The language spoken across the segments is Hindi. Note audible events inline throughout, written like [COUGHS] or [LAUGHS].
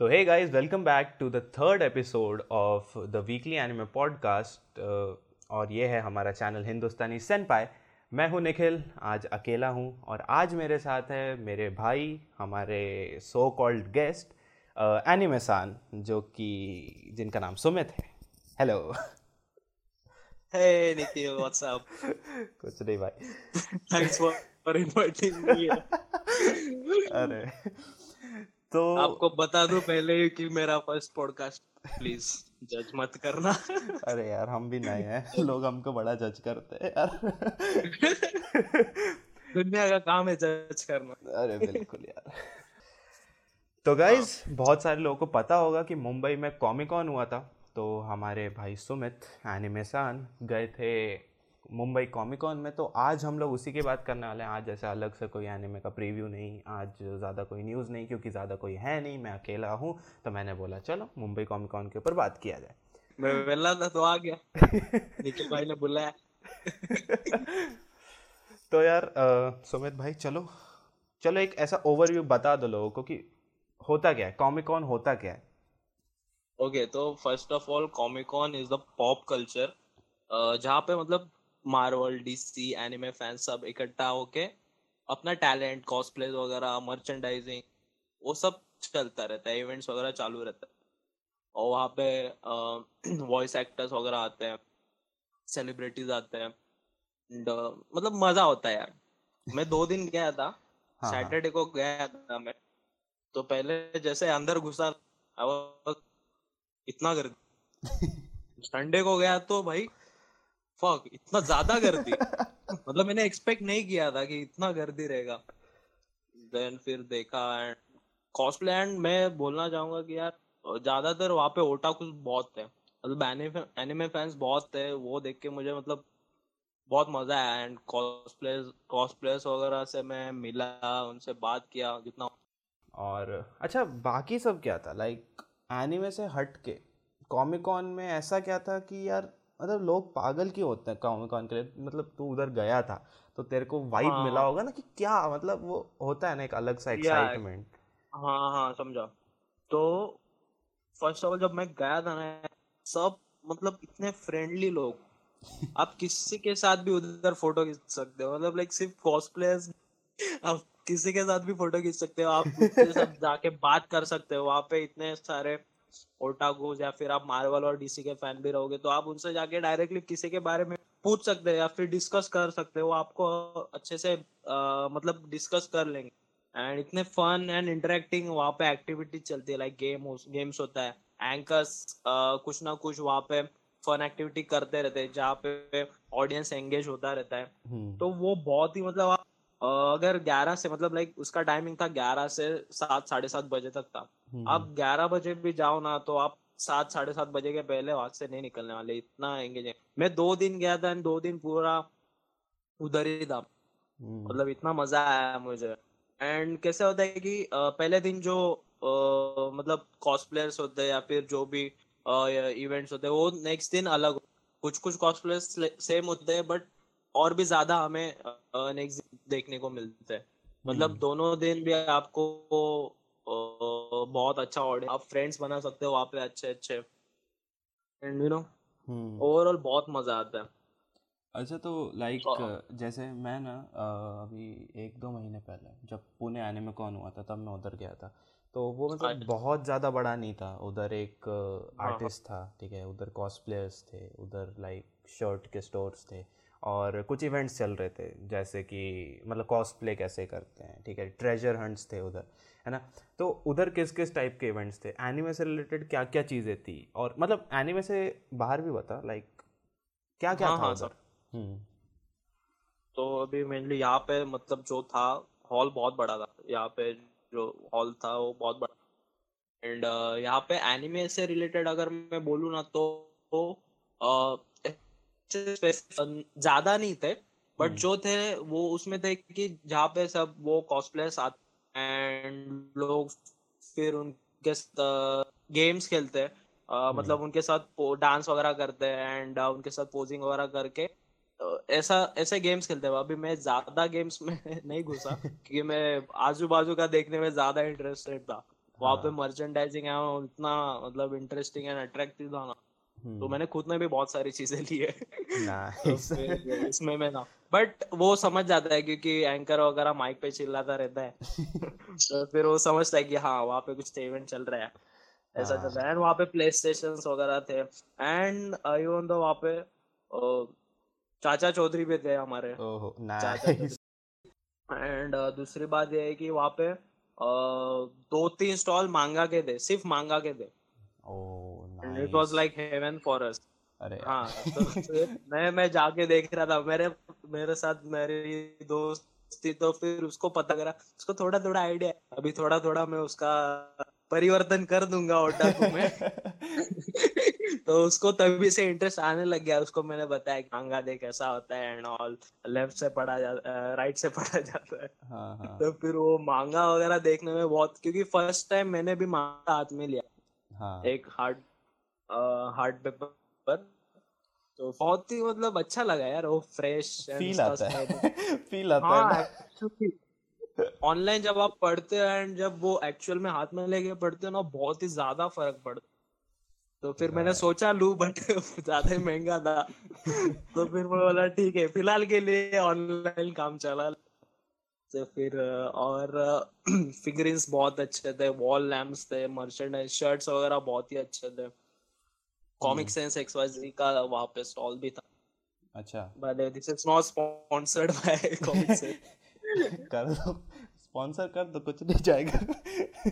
तो hey guys welcome back to the third episode of the weekly anime podcast और ये है हमारा चैनल हिंदुस्तानी सेन पाए मैं हूँ निखिल आज अकेला हूँ और आज मेरे साथ है मेरे भाई हमारे सो कॉल्ड गेस्ट एनिमेसान जो कि जिनका नाम सुमित है। हेलो निखिल व्हाट्स अप कुछ नहीं भाई। Thanks for for inviting me अरे। तो आपको बता दूँ पहले कि मेरा फ़र्स्ट पॉडकास्ट प्लीज़ जज मत करना। अरे यार हम भी नए हैं। लोग हमको बड़ा जज करते हैं यार। दुनिया का काम है जज करना। अरे बिल्कुल यार। तो गाइज़ बहुत सारे लोगों को पता होगा कि मुंबई में कॉमिकॉन हुआ था। तो हमारे भाई सुमित एनिमेसान गए थे मुंबई कॉमिक कॉन में तो आज हम लोग उसी की बात करने वाले हैं। आज जैसे अलग से कोई एनिमे का प्रीव्यू नहीं आज ज़्यादा कोई न्यूज़ नहीं क्योंकि ज़्यादा कोई है नहीं मैं अकेला हूँ तो मैंने बोला चलो मुंबई कॉमिक कॉन के ऊपर बात किया जाए। मैं वेला था तो आ गया। [LAUGHS] निखिल भाई ने बुलाया। [LAUGHS] तो यार सुमित भाई चलो चलो एक ऐसा ओवरव्यू बता दो लोगों को कि होता क्या है? कॉमिक कॉन होता क्या है? ओके okay, तो first of all comic con is the pop culture जहाँ पे मतलब मार्वल डीसी एनिमे फैंस सब इकट्ठा होके अपना टैलेंट कॉस्प्ले वगैरह मर्चेंडाइजिंग वो सब चलता रहता है इवेंट्स वगैरह चालू रहता है। और वहाँ पे वॉइस एक्टर्स [CLEARS THROAT] वगैरह आते हैं सेलिब्रिटीज आते हैं मतलब मज़ा होता है यार। मैं दो दिन गया था [LAUGHS] हाँ। सैटरडे को गया था मैं तो पहले जैसे अंदर घुसा इतना गर्दी संडे [LAUGHS] को गया तो भाई फक इतना ज़्यादा गर्दी [LAUGHS] मतलब मैंने एक्सपेक्ट नहीं किया था कि इतना गर्दी रहेगा। देन फिर देखा एंड कॉस्प्ले एंड मैं बोलना चाहूँगा कि यार ज़्यादातर वहाँ पे ओटाकुस बहुत है। मतलब एनिमे एनिमे फैंस बहुत है वो देख के मुझे मतलब बहुत मज़ा आया एंड कॉस्प्लेस कॉस्प्लेस वगैरह से मैं मिला उनसे बात किया जितना और अच्छा बाकी सब क्या था? लाइक like, एनिमे से हट के कॉमिक कॉन में ऐसा क्या था कि यार मतलब लोग पागल क्यों होते हैं कॉमिक कॉन के लिए मतलब तू उधर गया था तो तेरे को वाइब हाँ। मिला होगा ना कि क्या मतलब वो होता है ना एक अलग सा. एक्साइटमेंट हाँ हाँ समझा तो फ़र्स्ट ऑफ़ ऑल जब मैं गया था ना सब मतलब इतने फ्रेंडली लोग [LAUGHS] आप किसी के साथ भी उधर फ़ोटो खींच सकते हो मतलब लाइक सिर्फ़ कॉस्प्लेयर्स [LAUGHS] आप किसी के साथ भी फ़ोटो खींच सकते हो आप साथ [LAUGHS] जाके बात कर सकते हो वहाँ पे इतने सारे ओटागोज या फिर आप मार्वल और डीसी के फ़ैन भी रहोगे तो आप उनसे जाके डायरेक्टली किसी के बारे में पूछ सकते हो या फिर डिस्कस कर सकते हो आपको अच्छे से अ, मतलब डिस्कस कर लेंगे। एंड इतने फन एंड इंटरेक्टिंग वहाँ पे एक्टिविटीज़ चलती है लाइक गेम गेम्स होता है। एंकर्स कुछ ना कुछ वहाँ पे फन एक्टिविटी करते रहते हैं जहाँ पे ऑडियंस एंगेज होता रहता है। हम्म। तो वो बहुत ही मतलब आप अगर 11 से मतलब लाइक उसका टाइमिंग था 11 से सात साढ़े सात बजे तक था। हम्म, आप 11 बजे भी जाओ ना तो आप सात साढ़े सात बजे के पहले वहाँ से नहीं निकलने वाले इतना एंगेज है। मैं दो दिन गया था दो दिन पूरा उधर ही था। हम्म, मतलब इतना मज़ा आया मुझे। एंड कैसे होता है कि पहले दिन जो अ, मतलब कॉस्प्लेयर्स होते हैं या फिर जो भी इवेंट्स होते हैं वो नेक्स्ट दिन अलग कुछ कुछ कॉस्प्लेयर्स सेम होते हैं बट और भी ज़्यादा हमें नेक्स्ट देखने को मिलते हैं मतलब हम्म। दोनों दिन भी आपको बहुत अच्छा ऑडियंस आप फ्रेंड्स बना सकते हो वहाँ पे अच्छे अच्छे एंड यू नो। ओवरऑल बहुत मज़ा आता है अच्छा तो लाइक हाँ। जैसे मैं ना अभी एक दो महीने पहले जब पुणे आने में कौन हुआ था तब मैं उधर गया था तो वो मतलब अच्छा। बहुत ज़्यादा बड़ा नहीं था उधर एक हाँ। आर्टिस्ट था ठीक है उधर कॉस्प्लेयर्स थे उधर लाइक शर्ट के स्टोर्स थे और कुछ इवेंट्स चल रहे थे जैसे कि मतलब कॉस्प्ले कैसे करते हैं ठीक है ट्रेजर हंट्स थे उधर है ना? तो उधर किस किस टाइप के इवेंट्स थे? एनिमे से रिलेटेड क्या क्या चीज़ें थी? और मतलब एनिमे से बाहर भी बता लाइक क्या क्या हाँ, था हाँ, उधर? हम्म। तो अभी मेनली यहाँ पे मतलब जो था हॉल बहुत बड़ा था। यहाँ पे जो हॉल था वो बहुत बड़ा एंड यहाँ पे एनिमे से रिलेटेड अगर मैं बोलूँ ना तो, तो अ, ज़्यादा नहीं थे बट हम्म। जो थे वो उसमें थे कि जहाँ पे सब वो कॉस्प्लेयर्स आते एंड लोग फिर उनके गेम्स खेलते हैं अ, मतलब उनके साथ डांस वगैरह करते हैं एंड उनके साथ पोजिंग वगैरह करके अ, ऐसा ऐसे गेम्स खेलते हैं अभी मैं ज़्यादा गेम्स में [LAUGHS] नहीं घुसा [LAUGHS] क्योंकि मैं आजू बाजू का देखने में ज़्यादा इंटरेस्टेड था वहाँ हाँ। पे मर्चेंडाइजिंग है वो इतना मतलब इंटरेस्टिंग एंड अट्रैक्टिव था ना तो हम्म, मैंने खुद में भी बहुत सारी चीज़ें ली है। तो इसमें मैं ना बट वो समझ जाता है क्योंकि एंकर वगैरह माइक पे चिल्लाता रहता है। [LAUGHS] तो फिर वो समझता है कि हाँ वहाँ पे कुछ इवेंट चल रहा है। ऐसा चल रहा है। एंड वहाँ पे प्ले स्टेशन वगैरह थे। एंड इवन दो वहाँ पे चाचा चौधरी भी थे हमारे। एंड दूसरी बात ये है कि वहाँ पे दो तीन स्टॉल मांगा के थे सिर्फ़ मांगा के थे। Was nice like heaven for us अरे हाँ तो [LAUGHS] मैं मैं जाके देख रहा था। मेरे मेरे साथ मेरी दोस्त थी तो फिर उसको पता करा। उसको थोड़ा थोड़ा आइडिया अभी थोड़ा थोड़ा मैं उसका परिवर्तन कर दूँगा ओटाकू में। [LAUGHS] [LAUGHS] तो उसको तभी से इंटरेस्ट आने लग गया। उसको मैंने बताया कि मांगा दे कैसा होता है एंड ऑल लेफ़्ट से पढ़ा जाता राइट से पढ़ा जाता है। हाँ हाँ। तो फिर वो मांगा वगैरह देखने में बहुत क्योंकि फ़र्स्ट टाइम मैंने भी मांगा हाथ में लिया। हाँ। एक हार्ड हार्ड पेपर पर तो बहुत ही मतलब अच्छा लगा यार वो फ्रेश फील आता है। फील [LAUGHS] आता है हाँ ऑनलाइन जब आप पढ़ते हो एंड जब वो एक्चुअल में हाथ में लेके पढ़ते हो ना बहुत ही ज़्यादा फ़र्क पड़ता तो फिर मैंने सोचा लू बट [LAUGHS] ज़्यादा ही महँगा था। [LAUGHS] तो फिर मैं बोला ठीक है फ़िलहाल के लिए ऑनलाइन काम चला। फिर और [CLEARS THROAT] फिगरिंग्स बहुत अच्छे थे वॉल लैम्प्स थे मर्चेंडाइज शर्ट्स वगैरह बहुत ही अच्छे थे। कॉमिक सेंस एक्सवाइजी का वहाँ पे स्टॉल भी था। अच्छा। Way, this is not sponsored by [LAUGHS] Comic Sense. [LAUGHS] कर दो स्पॉन्सर कर दो कुछ नहीं जाएगा।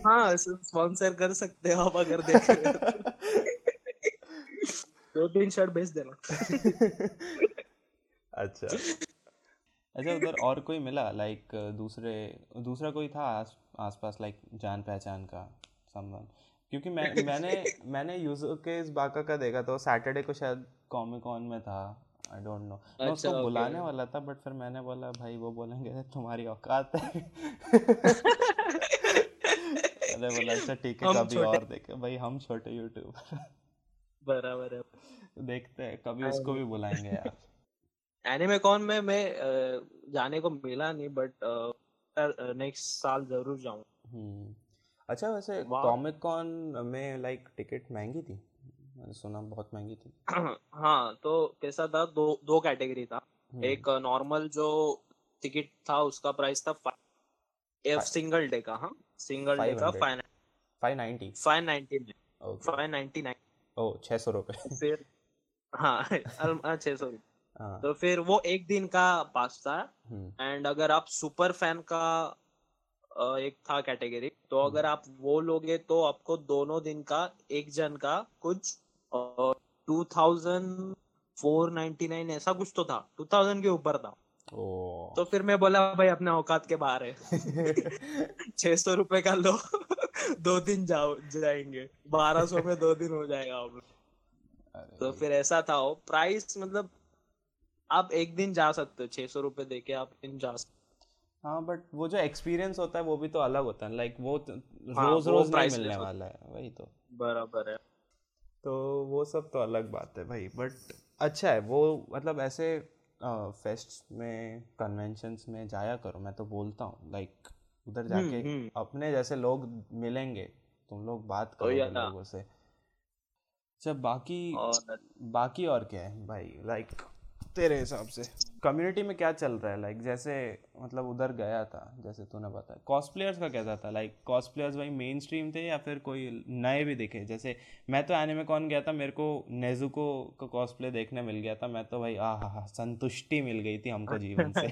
हाँ स्पॉन्सर कर सकते हो आप अगर देख रहे हो। तो। [LAUGHS] दो तीन शर्ट भेज देना। अच्छा। अच्छा उधर और कोई मिला? लाइक दूसरे दूसरा कोई था आस आसपास लाइक जान पहचान का समवन क्योंकि मैं [LAUGHS] मैंने मैंने यूज़र के इस बाका का देखा तो सैटरडे को शायद कॉमिक ऑन में था। आई डोंट नो मैं अच्छा, उसको okay. बुलाने वाला था बट फिर मैंने बोला भाई वो बोलेंगे तुम्हारी औकात है। [LAUGHS] अरे बोला अच्छा ठीक है कभी और देखे। भाई हम छोटे यूट्यूबर बराबर है। देखते हैं कभी उसको भी बुलाएँगे यार। एनिमे कॉन में मैं जाने को मिला नहीं बट नेक्स्ट साल ज़रूर जाऊँ हम्म। अच्छा वैसे कॉमिक कॉन में लाइक टिकट महँगी थी? मैंने सुना बहुत महँगी थी। [CLEARS THROAT] हाँ तो कैसा था? दो दो कैटेगरी था। हम्म, एक नॉर्मल जो टिकट था उसका प्राइस था फाइव सिंगल डे का हाँ। सिंगल डे का five five ninety five ninety okay five ninety nine ओ छः सौ रुपये फिर [LAUGHS] हाँ छह सौ हाँ तो फिर वो एक दिन का पास था। हम्म, एंड अगर आप सुपर फ़ैन का एक था कैटेगरी तो हम्म। अगर आप वो लोगे तो आपको दोनों दिन का एक जन का कुछ two thousand four ninety nine ऐसा कुछ तो था। टू थाउज़ेंड के ऊपर था। तो फिर मैं बोला भाई अपने औकात के बाहर है। [LAUGHS] छह सौ रुपए का लो दो दिन जाओ जाएँगे। बारह सौ में दो दिन हो जाएगा आप [LAUGHS] तो फिर ऐसा था। वो प्राइस मतलब आप एक दिन जा सकते हो छह सौ रुपए दे के आप दिन जा सकते हाँ। बट वो जो एक्सपीरियंस होता है वो भी तो अलग होता है। लाइक वो तो हाँ, रोज वो रोज नहीं मिलने वाला है वही तो। बराबर है। तो वो सब तो अलग बात है भाई बट अच्छा है वो मतलब ऐसे फेस्ट में कन्वेंशंस में जाया करो मैं तो बोलता हूँ। लाइक उधर जाके हम्म। अपने जैसे लोग मिलेंगे तुम लोग बात करोगे लोगों से। जब बाकी और बाकी और क्या है भाई? लाइक तेरे हिसाब से। कम्युनिटी में क्या चल रहा है? लाइक जैसे मतलब उधर गया था जैसे तूने बताया। कॉस्प्लेयर्स का कैसा था? लाइक कॉस्प्लेयर्स भाई मेन स्ट्रीम थे या फिर कोई नए भी दिखे? जैसे मैं तो एनिमे कॉन गया था मेरे को नेजुको का कॉस्प्ले देखने मिल गया था। मैं तो भाई आ हा संतुष्टि मिल गई थी हमको जीवन से।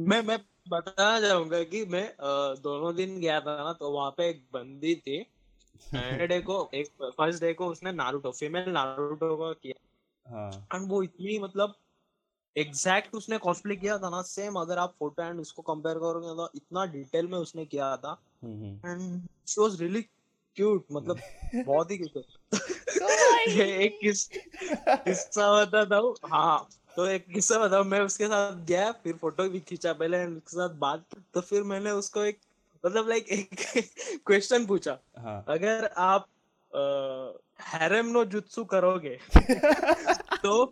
मैं मैं बताना चाहूँगा कि मैं दोनों दिन गया था ना तो वहाँ पे एक बंदी थी। [LAUGHS] डे को एक फ़र्स्ट डे को उसने नारुतो फीमेल नारुतो का किया। एंड वो इतनी मतलब एग्जैक्ट उसने कॉस्प्ले किया था ना सेम अगर आप फ़ोटो एंड उसको कंपेयर करोगे तो इतना डिटेल में उसने किया था। And she was really cute मतलब [LAUGHS] बहुत ही क्यूट [LAUGHS] ये एक किस किस्सा बताता हूँ? हाँ तो एक किस्सा बताओ मैं उसके साथ गया फिर फ़ोटो भी खींचा पहले एंड उसके साथ बात तो फिर मैंने उसको एक मतलब लाइक एक [LAUGHS] क्वेश्चन पूछा। हाँ। अगर आप हैरम नो जुत्सु करोगे तो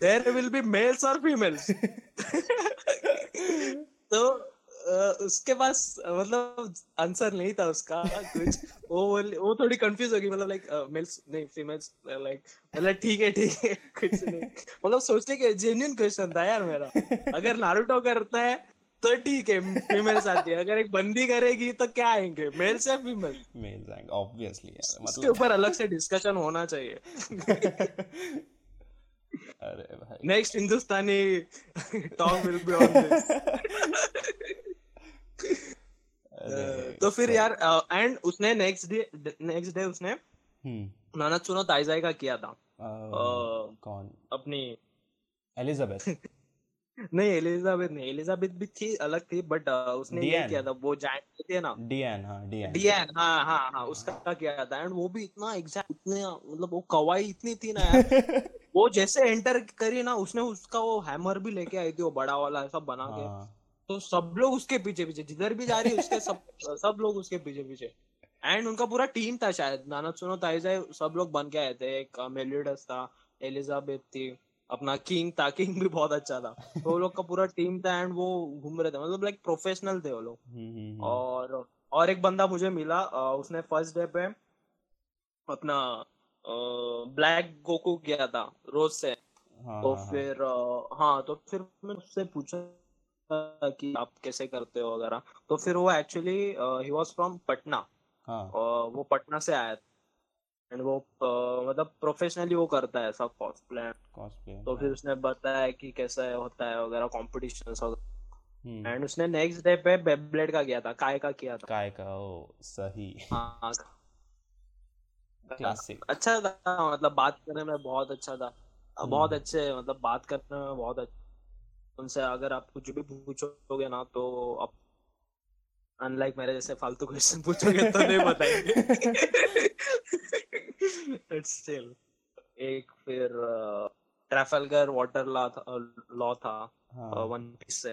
देयर विल बी मेल्स और फीमेल्स तो उसके पास मतलब आंसर नहीं था उसका कुछ। वो वो थोड़ी कंफ्यूज हो गई मतलब लाइक मेल्स नहीं फीमेल्स लाइक मतलब ठीक है ठीक है। [LAUGHS] कुछ नहीं। मतलब सोचने के जेन्युइन क्वेश्चन था यार मेरा। अगर नारुतो करता है तो ठीक है फीमेल्स आती है। अगर एक बंदी करेगी तो क्या आएँगे? मेल्स या फीमेल मेल्स आएँगे ऑब्वियसली यार मतलब उसके ऊपर अलग से डिस्कशन होना चाहिए। [LAUGHS] अरे भाई। Next Hindustani talk will be on this तो फिर यार एंड उसने नेक्स्ट डे नेक्स्ट डे उसने हम्म। नानात्सुनो ताइजाई का किया था। अ, कौन? अपनी एलिजाबेथ। [LAUGHS] नहीं एलिजाबेथ नहीं एलिजाबेथ भी थी अलग थी बट उसने ये किया था वो जायंट थी ना। डियान हाँ डियान डियान हाँ हाँ हाँ उसका किया था एंड वो भी इतना एग्जैक्ट इतने मतलब वो कवाई इतनी थी ना यार। [LAUGHS] वो जैसे एंटर करी ना उसने उसका वो हैमर भी लेके आई थी वो बड़ा वाला ऐसा बना के। हाँ। तो सब लोग उसके पीछे पीछे जिधर भी जा रही उसके सब [LAUGHS] सब लोग उसके पीछे पीछे। एंड उनका पूरा टीम था शायद नानात्सुनो ताइजाई सब लोग बन के आए थे। एक मेलिडस था एलिजाबेथ थी अपना किंग था किंग भी बहुत अच्छा था। तो वो लोग का पूरा टीम था एंड वो घूम रहे थे मतलब लाइक प्रोफेशनल थे वो लोग। हम्म, हम्म, हम्म। और और एक बंदा मुझे मिला उसने फ़र्स्ट डे पे अपना ब्लैक गोकू किया था रोज से। हाँ तो हाँ, हाँ। फिर हाँ तो फिर मैं उससे पूछा कि आप कैसे करते हो वगैरह। तो फिर वो actually he was from Patna. हाँ। वो पटना से आया एंड वो अ, मतलब प्रोफेशनली वो करता है सब कॉस्प्ले तो फिर उसने बताया कि कैसा होता है वगैरह कॉम्पिटिशन हम्म। एंड उसने नेक्स्ट डे पे बेब्लेड का किया था काय का किया था। काय का ओ सही। हाँ क्लासिक अच्छा था मतलब बात करने में बहुत अच्छा था। हम्म। बहुत अच्छे मतलब बात करने में बहुत अच्छा उनसे अगर आप कुछ भी पूछोगे ना तो आप अनलाइक मेरे जैसे फालतू क्वेश्चन पूछोगे तो नहीं बताएँगे। स्टिल एक फिर ट्रैफलगर वाटर लॉ था लॉ था हाँ। वन पीस से।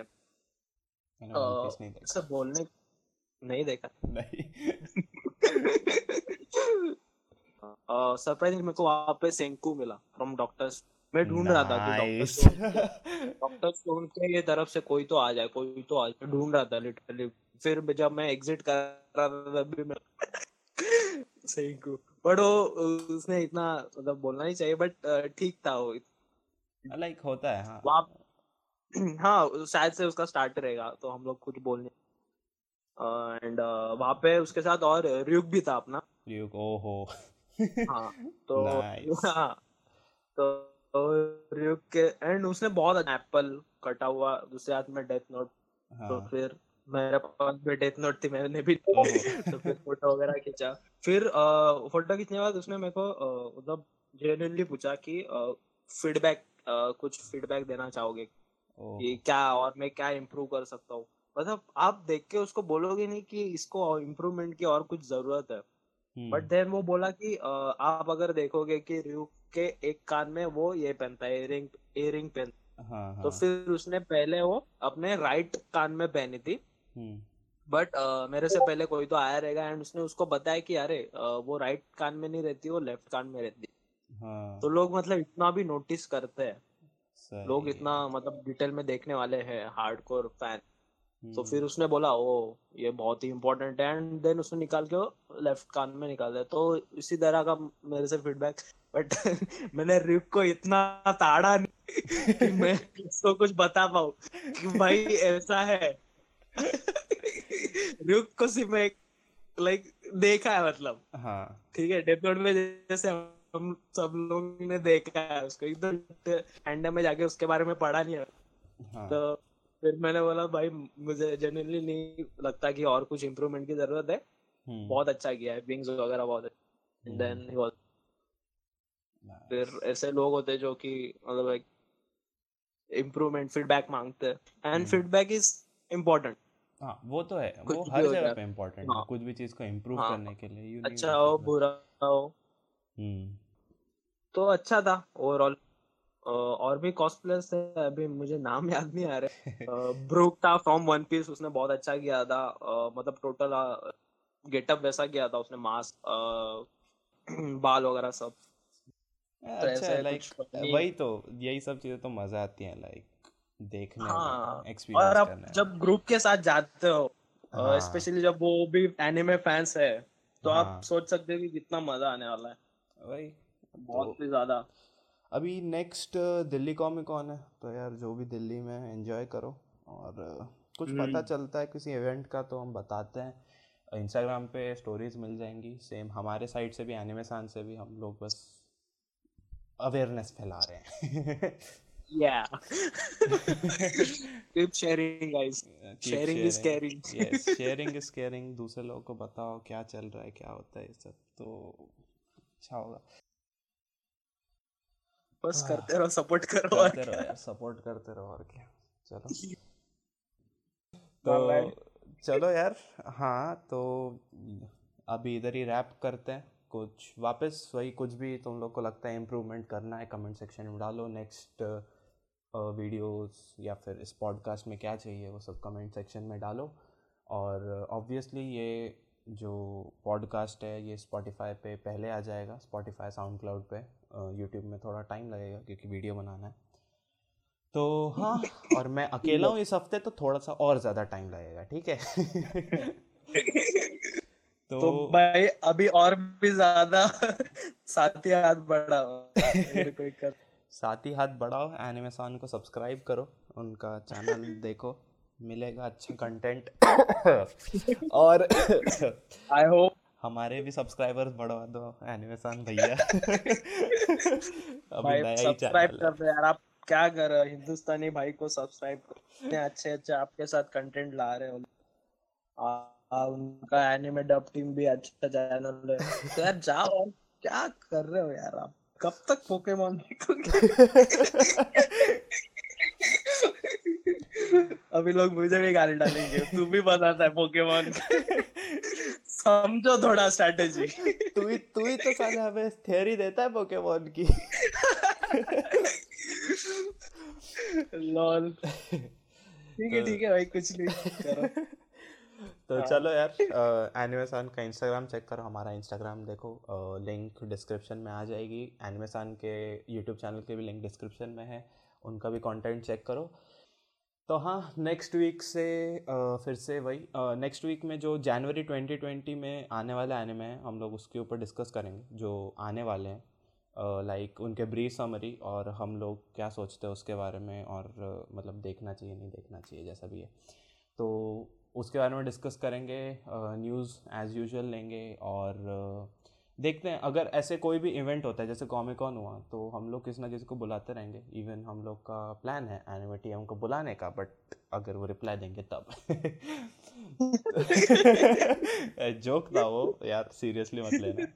इससे बोलने नहीं देखा। देखा। [LAUGHS] नहीं। [LAUGHS] सरप्राइजिंग मेरे को वहाँ पे सेंकू मिला फ्रॉम डॉक्टर्स मैं ढूंढ रहा था कि डॉक्टर Nice. स्टोन डॉक्टर ये तरफ़ से कोई तो आ जाए कोई तो आ जाए। ढूंढ रहा था लिटरली फिर जब मैं एग्जिट कर रहा था तभी मैं सेंकू बट वो उसने इतना मतलब बोलना नहीं चाहिए बट ठीक था वो। लाइक होता है हाँ। वहाँ हाँ शायद से उसका स्टार्ट रहेगा तो हम लोग कुछ बोलने एंड वहाँ पे उसके साथ और रियुक भी था अपना। ल्यूक ओहो। हाँ [LAUGHS] तो Nice. हाँ तो, तो रियुक के एंड उसने बहुत एप्पल कटा हुआ दूसरे हाथ में डेथ नोट तो हाँ। फिर मेरे पास भी डेथ नोट थी मैंने भी तो फिर फ़ोटो वगैरह खींचा। फिर फ़ोटो खींचने के बाद उसने मेरे को मतलब जेन्युइनली पूछा कि फीडबैक कुछ फीडबैक देना चाहोगे। कि क्या और मैं क्या इम्प्रूव कर सकता हूँ? मतलब आप देख के उसको बोलोगे नहीं कि इसको इम्प्रूवमेंट की और कुछ ज़रूरत है। बट देन वो बोला कि आप अगर देखोगे कि रियू के एक कान में वो ये पहनता है इयरिंग इयरिंग पहन हाँ तो हाँ। फिर उसने पहले वो अपने राइट कान में पहनी थी। हम्म, बट मेरे से पहले कोई तो आया रहेगा एंड उसने उसको बताया कि अरे वो राइट कान में नहीं रहती वो लेफ़्ट कान में रहती हाँ। तो लोग मतलब इतना भी नोटिस करते हैं। लोग इतना मतलब डिटेल में देखने वाले हैं हार्डकोर फ़ैन तो हम्म, फिर उसने बोला ओ ये बहुत ही इम्पोर्टेंट है एंड देन उसने निकाल के लेफ़्ट कान में निकाल दिया। तो इसी तरह का मेरे से फीडबैक बट [LAUGHS] मैंने रिक को इतना ताड़ा नहीं कि मैं उसको कुछ बता पाऊँ कि भाई ऐसा है। रिक को सिर्फ़ मैं लाइक देखा है मतलब। हाँ। ठीक है डेथ नोट में जैसे हम सब लोग ने देखा है उसको एकदम एंड में जाके उसके बारे में पढ़ा नहीं है। हाँ। तो फिर मैंने बोला भाई मुझे जेन्युइनली नहीं लगता कि और कुछ इम्प्रूवमेंट की ज़रूरत है। हम्म, बहुत अच्छा किया है विंग्स वगैरह बहुत hmm, then he was nice. फिर ऐसे लोग होते जो कि मतलब लाइक इम्प्रूवमेंट फीडबैक मांगते हैं। एंड। फीडबैक इज़ इम्पोर्टेंट हाँ वो तो है। वो हर जगह पे इम्पोर्टेंट है। हाँ। कुछ भी चीज़ को इम्प्रूव हाँ। करने के लिए अच्छा हो बुरा हो। हम्म। तो अच्छा था। ओवरऑल और भी कॉस्प्लेयर्स थे अभी मुझे नाम याद नहीं आ रहे। [LAUGHS] ब्रूक था फ्रॉम वन पीस उसने बहुत अच्छा किया था। मतलब टोटल गेटअप वैसा किया था उसने मास्क [CLEARS THROAT] बाल वगैरह सब। अच्छा लाइक वही तो यही सब चीज़ें तो मज़ा आती है लाइक देखने हाँ और आप जब ग्रुप के साथ जाते हो हाँ। स्पेशली जब वो भी एनिमे फैंस है तो आप हाँ। सोच सकते हो कि कितना मज़ा आने वाला है। वही तो बहुत ही ज़्यादा। अभी नेक्स्ट दिल्ली कॉमिक कौन है। तो यार जो भी दिल्ली में एंजॉय करो। और कुछ पता हम्म। चलता है किसी इवेंट का तो हम बताते हैं। इंस्टाग्राम पे स्टोरीज मिल जाएँगी। सेम हमारे साइड से भी एनिमेसान से भी हम लोग बस अवेयरनेस फैला रहे हैं। Yeah. [LAUGHS] Keep sharing guys. Keep [LAUGHS] sharing is caring. Yes sharing is caring दूसरे लोगों को बताओ क्या चल रहा है क्या होता है ये सब तो अच्छा होगा। बस आह, करते रहो सपोर्ट करो और करते रहो यार सपोर्ट करते रहो और क्या। चलो। तो चलो यार हाँ तो अभी इधर ही रैप करते हैं। कुछ वापस वही कुछ भी तुम लोग को लगता है इम्प्रूवमेंट करना है कमेंट सेक्शन में डालो। नेक्स्ट वीडियोस या फिर इस पॉडकास्ट में क्या चाहिए वो सब कमेंट सेक्शन में डालो। और ऑब्वियसली ये जो पॉडकास्ट है ये स्पॉटिफाई पे पहले आ जाएगा। स्पॉटिफाई साउंड क्लाउड पे यूट्यूब में थोड़ा टाइम लगेगा क्योंकि वीडियो बनाना है। तो हाँ और मैं अकेला हूँ इस हफ़्ते तो थोड़ा सा और ज़्यादा टाइम लगेगा ठीक है? [LAUGHS] तो तो भाई अभी और भी ज़्यादा [LAUGHS] साथी हाथ बढ़ाओ। साथ हाथ बढ़ाओ एनिमेशन को सब्सक्राइब करो उनका चैनल देखो। मिलेगा अच्छा कंटेंट [COUGHS] और [COUGHS] आई होप हमारे भी सब्सक्राइबर्स बढ़वा दो एनिमेशन भैया। [LAUGHS] अभी नया ही सब्सक्राइब चैनल कर दो यार आप क्या कर रहे हो? हिंदुस्तानी भाई को सब्सक्राइब करो इतने अच्छे अच्छे आपके साथ कंटेंट ला रहे हो। आ, आ, उनका एनिमे डब टीम भी अच्छा चैनल है। तो यार जाओ और क्या कर रहे हो यार आप? कब तक पोकेमोन [LAUGHS] [LAUGHS] अभी लोग मुझे भी गाली डालेंगे। तू भी बताता है पोकेमोन समझो थोड़ा स्ट्रेटेजी तू ही तू ही तो साला हमें थियरी देता है पोकेमोन की। लॉल ठीक है तो ठीक है भाई कुछ नहीं। करो तो हाँ। चलो यार एनिमेसान का इंस्टाग्राम चेक करो हमारा इंस्टाग्राम देखो लिंक डिस्क्रिप्शन में आ जाएगी। एनिमेसान के यूट्यूब चैनल के भी लिंक डिस्क्रिप्शन में है उनका भी कंटेंट चेक करो। तो हाँ नेक्स्ट वीक से अ, फिर से वही नेक्स्ट वीक में जो जनवरी 2020 में आने वाला एनिमे है हम लोग उसके ऊपर डिस्कस करेंगे जो आने वाले हैं। लाइक उनके ब्रीफ समरी और हम लोग क्या सोचते हैं उसके बारे में और अ, मतलब देखना चाहिए नहीं देखना चाहिए जैसा भी है। तो उसके बारे में डिस्कस करेंगे न्यूज़ एज़ यूजल लेंगे और देखते हैं अगर ऐसे कोई भी इवेंट होता है जैसे कॉमिकॉन हुआ तो हम लोग किसी ना किसी को बुलाते रहेंगे। इवन हम लोग का प्लान है एनिमे टीएम को बुलाने का बट अगर वो रिप्लाई देंगे तब। [LAUGHS] जोक था वो यार सीरियसली मत लेना।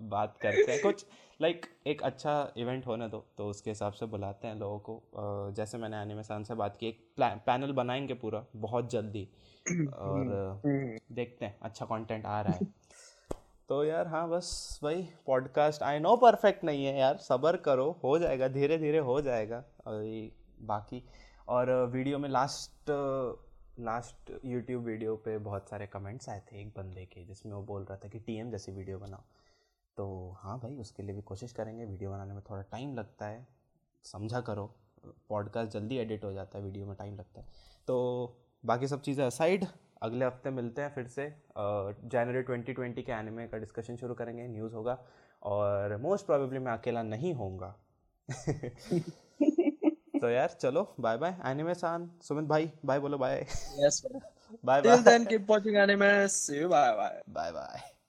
बात करते हैं। कुछ लाइक like, एक अच्छा इवेंट होने दो तो उसके हिसाब से बुलाते हैं लोगों को। जैसे मैंने एनिमेशन से बात की एक पैनल बनाएँगे पूरा बहुत जल्दी। [CLEARS THROAT] और हम्म, देखते हैं अच्छा कंटेंट आ रहा है। तो यार हाँ बस वही पॉडकास्ट आई नो परफेक्ट नहीं है यार। सब्र करो, हो जाएगा धीरे धीरे हो जाएगा। और बाकी और वीडियो में लास्ट लास्ट यूट्यूब वीडियो पे बहुत सारे कमेंट्स आए थे एक बंदे के, जिसमें वो बोल रहा था कि टीएम जैसी वीडियो बनाओ। तो हाँ भाई, उसके लिए भी कोशिश करेंगे। वीडियो बनाने में थोड़ा टाइम लगता है। समझा करो। पॉडकास्ट जल्दी एडिट हो जाता है वीडियो में टाइम लगता है। तो बाकी सब चीज़ें असाइड अगले हफ़्ते मिलते हैं फिर से। जनवरी 2020 के एनिमे का डिस्कशन शुरू करेंगे न्यूज़ होगा और मोस्ट प्रॉबेबली मैं अकेला नहीं होऊँगा। [LAUGHS] तो यार चलो बाय बाय एनिमे सान सुमित भाई बाय बोलो bye bye bye bye bye bye